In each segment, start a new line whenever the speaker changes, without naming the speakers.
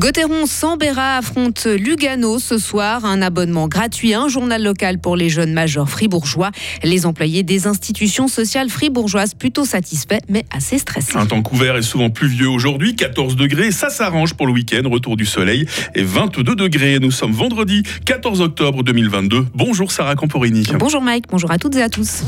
Gauthieron Sambera affronte Lugano ce soir. Un abonnement gratuit, un journal local pour les jeunes majeurs fribourgeois. Les employés des institutions sociales fribourgeoises plutôt satisfaits, mais assez stressés.
Un temps couvert et souvent pluvieux aujourd'hui, 14 degrés. Ça s'arrange pour le week-end. Retour du soleil et 22 degrés. Nous sommes vendredi 14 octobre 2022. Bonjour Sarah Camporini.
Bonjour Mike, bonjour à toutes et à tous.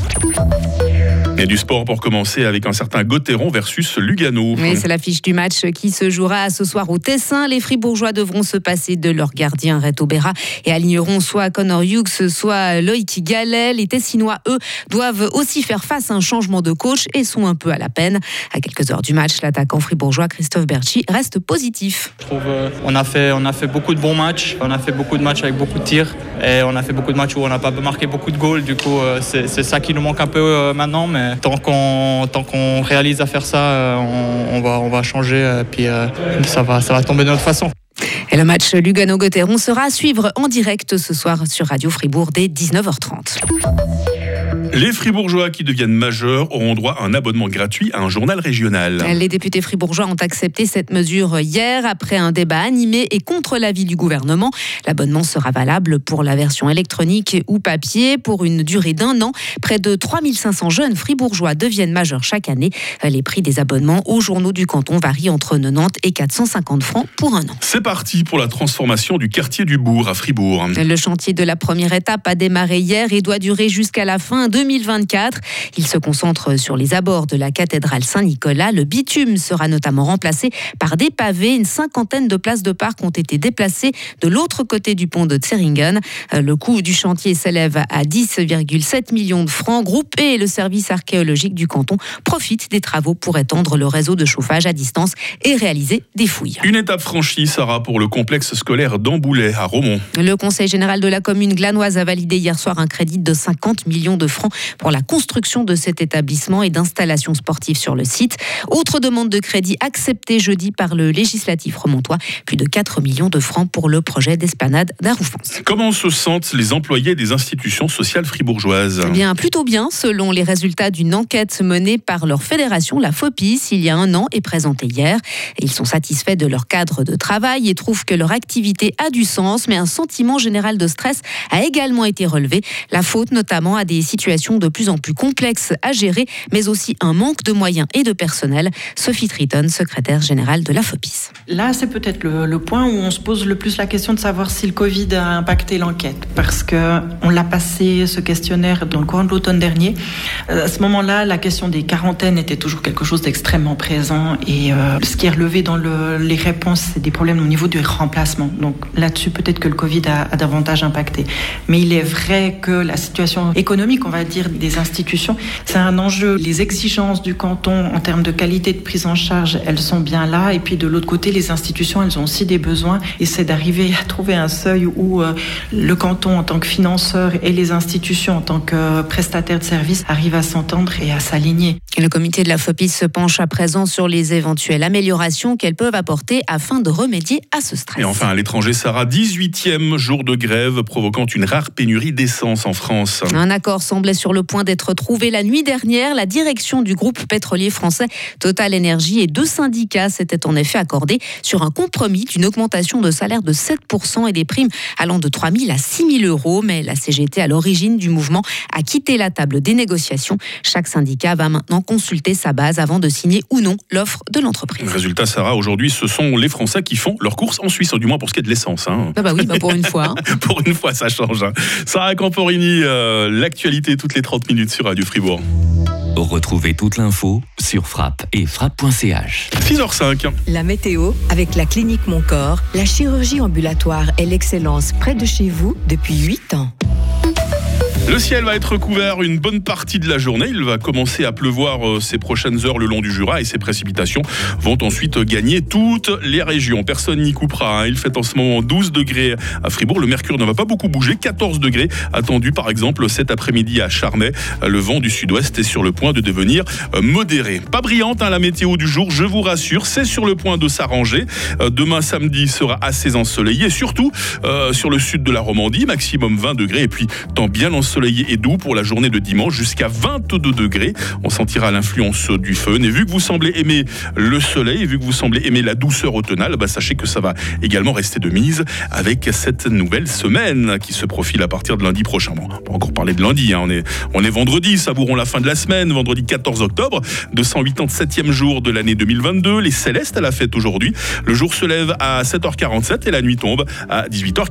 Et du sport pour commencer avec un certain Gauthieron versus Lugano.
Oui, c'est l'affiche du match qui se jouera ce soir au Tessin. Les Fribourgeois devront se passer de leur gardien Reto Berra et aligneront soit Connor Hughes, soit Loïc Gallet. Les Tessinois, eux, doivent aussi faire face à un changement de coach et sont un peu à la peine. À quelques heures du match, l'attaquant fribourgeois Christophe Berchi reste positif.
Je trouve euh, on a fait on a fait beaucoup de bons matchs, on a fait beaucoup de matchs avec beaucoup de tirs et on a fait beaucoup de matchs où on n'a pas marqué beaucoup de goals. Du coup, euh, c'est c'est ça qui nous manque un peu euh, maintenant, mais tant qu'on tant qu'on réalise à faire ça, euh, on, va on va changer euh, puis euh, ça va ça va tomber de notre façon.
Et le match Lugano-Gauthieron sera à suivre en direct ce soir sur Radio Fribourg dès 19h30.
Les Fribourgeois qui deviennent majeurs auront droit à un abonnement gratuit à un journal régional.
Les députés fribourgeois ont accepté cette mesure hier après un débat animé et contre l'avis du gouvernement. L'abonnement sera valable pour la version électronique ou papier pour une durée d'un an. Près de 3500 jeunes fribourgeois deviennent majeurs chaque année. Les prix des abonnements aux journaux du canton varient entre 90 et 450 francs pour un an.
C'est parti pour la transformation du quartier du Bourg à Fribourg.
Le chantier de la première étape a démarré hier et doit durer jusqu'à la fin 2024. Il se concentre sur les abords de la cathédrale Saint-Nicolas. Le bitume sera notamment remplacé par des pavés. Une cinquantaine de places de parc ont été déplacées de l'autre côté du pont de Zeringen. Le coût du chantier s'élève à 10,7 millions de francs. Groupe et le service archéologique du canton profitent des travaux pour étendre le réseau de chauffage à distance et réaliser des fouilles.
Une étape franchie, Sarah, pour le complexe scolaire d'Amboulet à Romont.
Le conseil général de la commune glanoise a validé hier soir un crédit de 50 millions de francs pour la construction de cet établissement et d'installations sportives sur le site. Autre demande de crédit acceptée jeudi par le législatif remontois, plus de 4 millions de francs pour le projet d'esplanade d'Aroufens.
Comment se sentent les employés des institutions sociales fribourgeoises?
Eh bien, plutôt bien, selon les résultats d'une enquête menée par leur fédération, la FOPIS, il y a un an et présentée hier. Ils sont satisfaits de leur cadre de travail et trouvent que leur activité a du sens, mais un sentiment général de stress a également été relevé. La faute notamment à des situations de plus en plus complexes à gérer, mais aussi un manque de moyens et de personnel. Sophie Triton, secrétaire générale de la FOPIS.
Là, c'est peut-être le, point où on se pose le plus la question de savoir si le Covid a impacté l'enquête, parce que on l'a passé ce questionnaire dans le courant de l'automne dernier. Euh, à ce moment-là, la question des quarantaines était toujours quelque chose d'extrêmement présent, et euh, ce qui est relevé dans le, les réponses, c'est des problèmes au niveau du remplacement. Donc là-dessus, peut-être que le Covid a, a davantage impacté. Mais il est vrai que la situation économique, on va dire, des institutions, c'est un enjeu. Les exigences du canton en termes de qualité de prise en charge, elles sont bien là. Et puis de l'autre côté, les institutions, elles ont aussi des besoins. Et c'est d'arriver à trouver un seuil où euh, le canton, en tant que financeur, et les institutions, en tant que prestataires de services, arrivent à s'entendre et à s'aligner.
Le comité de la FOPIS se penche à présent sur les éventuelles améliorations qu'elles peuvent apporter afin de remédier à ce stress.
Et enfin, à l'étranger, Sarah, 18e jour de grève provoquant une rare pénurie d'essence en France.
Un accord sur le point d'être trouvé la nuit dernière. La direction du groupe pétrolier français Total Énergie et deux syndicats s'étaient en effet accordés sur un compromis d'une augmentation de salaire de 7% et des primes allant de 3 000 à 6 000 euros. Mais la CGT, à l'origine du mouvement, a quitté la table des négociations. Chaque syndicat va maintenant consulter sa base avant de signer ou non l'offre de l'entreprise.
Résultat, Sarah, aujourd'hui, ce sont les Français qui font leurs courses en Suisse, du moins pour ce qui est de l'essence. Hein.
Ah bah oui, bah pour une fois. Hein.
pour une fois, ça change. Hein. Sarah Camporini, euh, l'actualité toutes les 30 minutes sur Radio Fribourg.
Retrouvez toute l'info sur frappe et frappe.ch.
6h05.
La météo avec la clinique Moncorps, la chirurgie ambulatoire et l'excellence près de chez vous depuis 8 ans.
Le ciel va être couvert une bonne partie de la journée. Il va commencer à pleuvoir euh, ces prochaines heures le long du Jura et ces précipitations vont ensuite gagner toutes les régions. Personne n'y coupera. Hein. Il fait en ce moment 12 degrés à Fribourg. Le mercure ne va pas beaucoup bouger. 14 degrés attendus par exemple cet après-midi à Charnay. Le vent du sud-ouest est sur le point de devenir euh, modéré. Pas brillante hein, la météo du jour, je vous rassure. C'est sur le point de s'arranger. Euh, demain samedi sera assez ensoleillé, surtout sur le sud de la Romandie, maximum 20 degrés et puis temps bien ensoleillé ensoleillé et doux pour la journée de dimanche jusqu'à 22 degrés. On sentira l'influence du feu. Et vu que vous semblez aimer le soleil, et vu que vous semblez aimer la douceur automnale, bah sachez que ça va également rester de mise avec cette nouvelle semaine qui se profile à partir de lundi prochain. Bon, on encore parler de lundi, hein. on, est, on est vendredi, savourons la fin de la semaine, vendredi 14 octobre, 287e jour de l'année 2022. Les Célestes à la fête aujourd'hui. Le jour se lève à 7h47 et la nuit tombe à 18h40.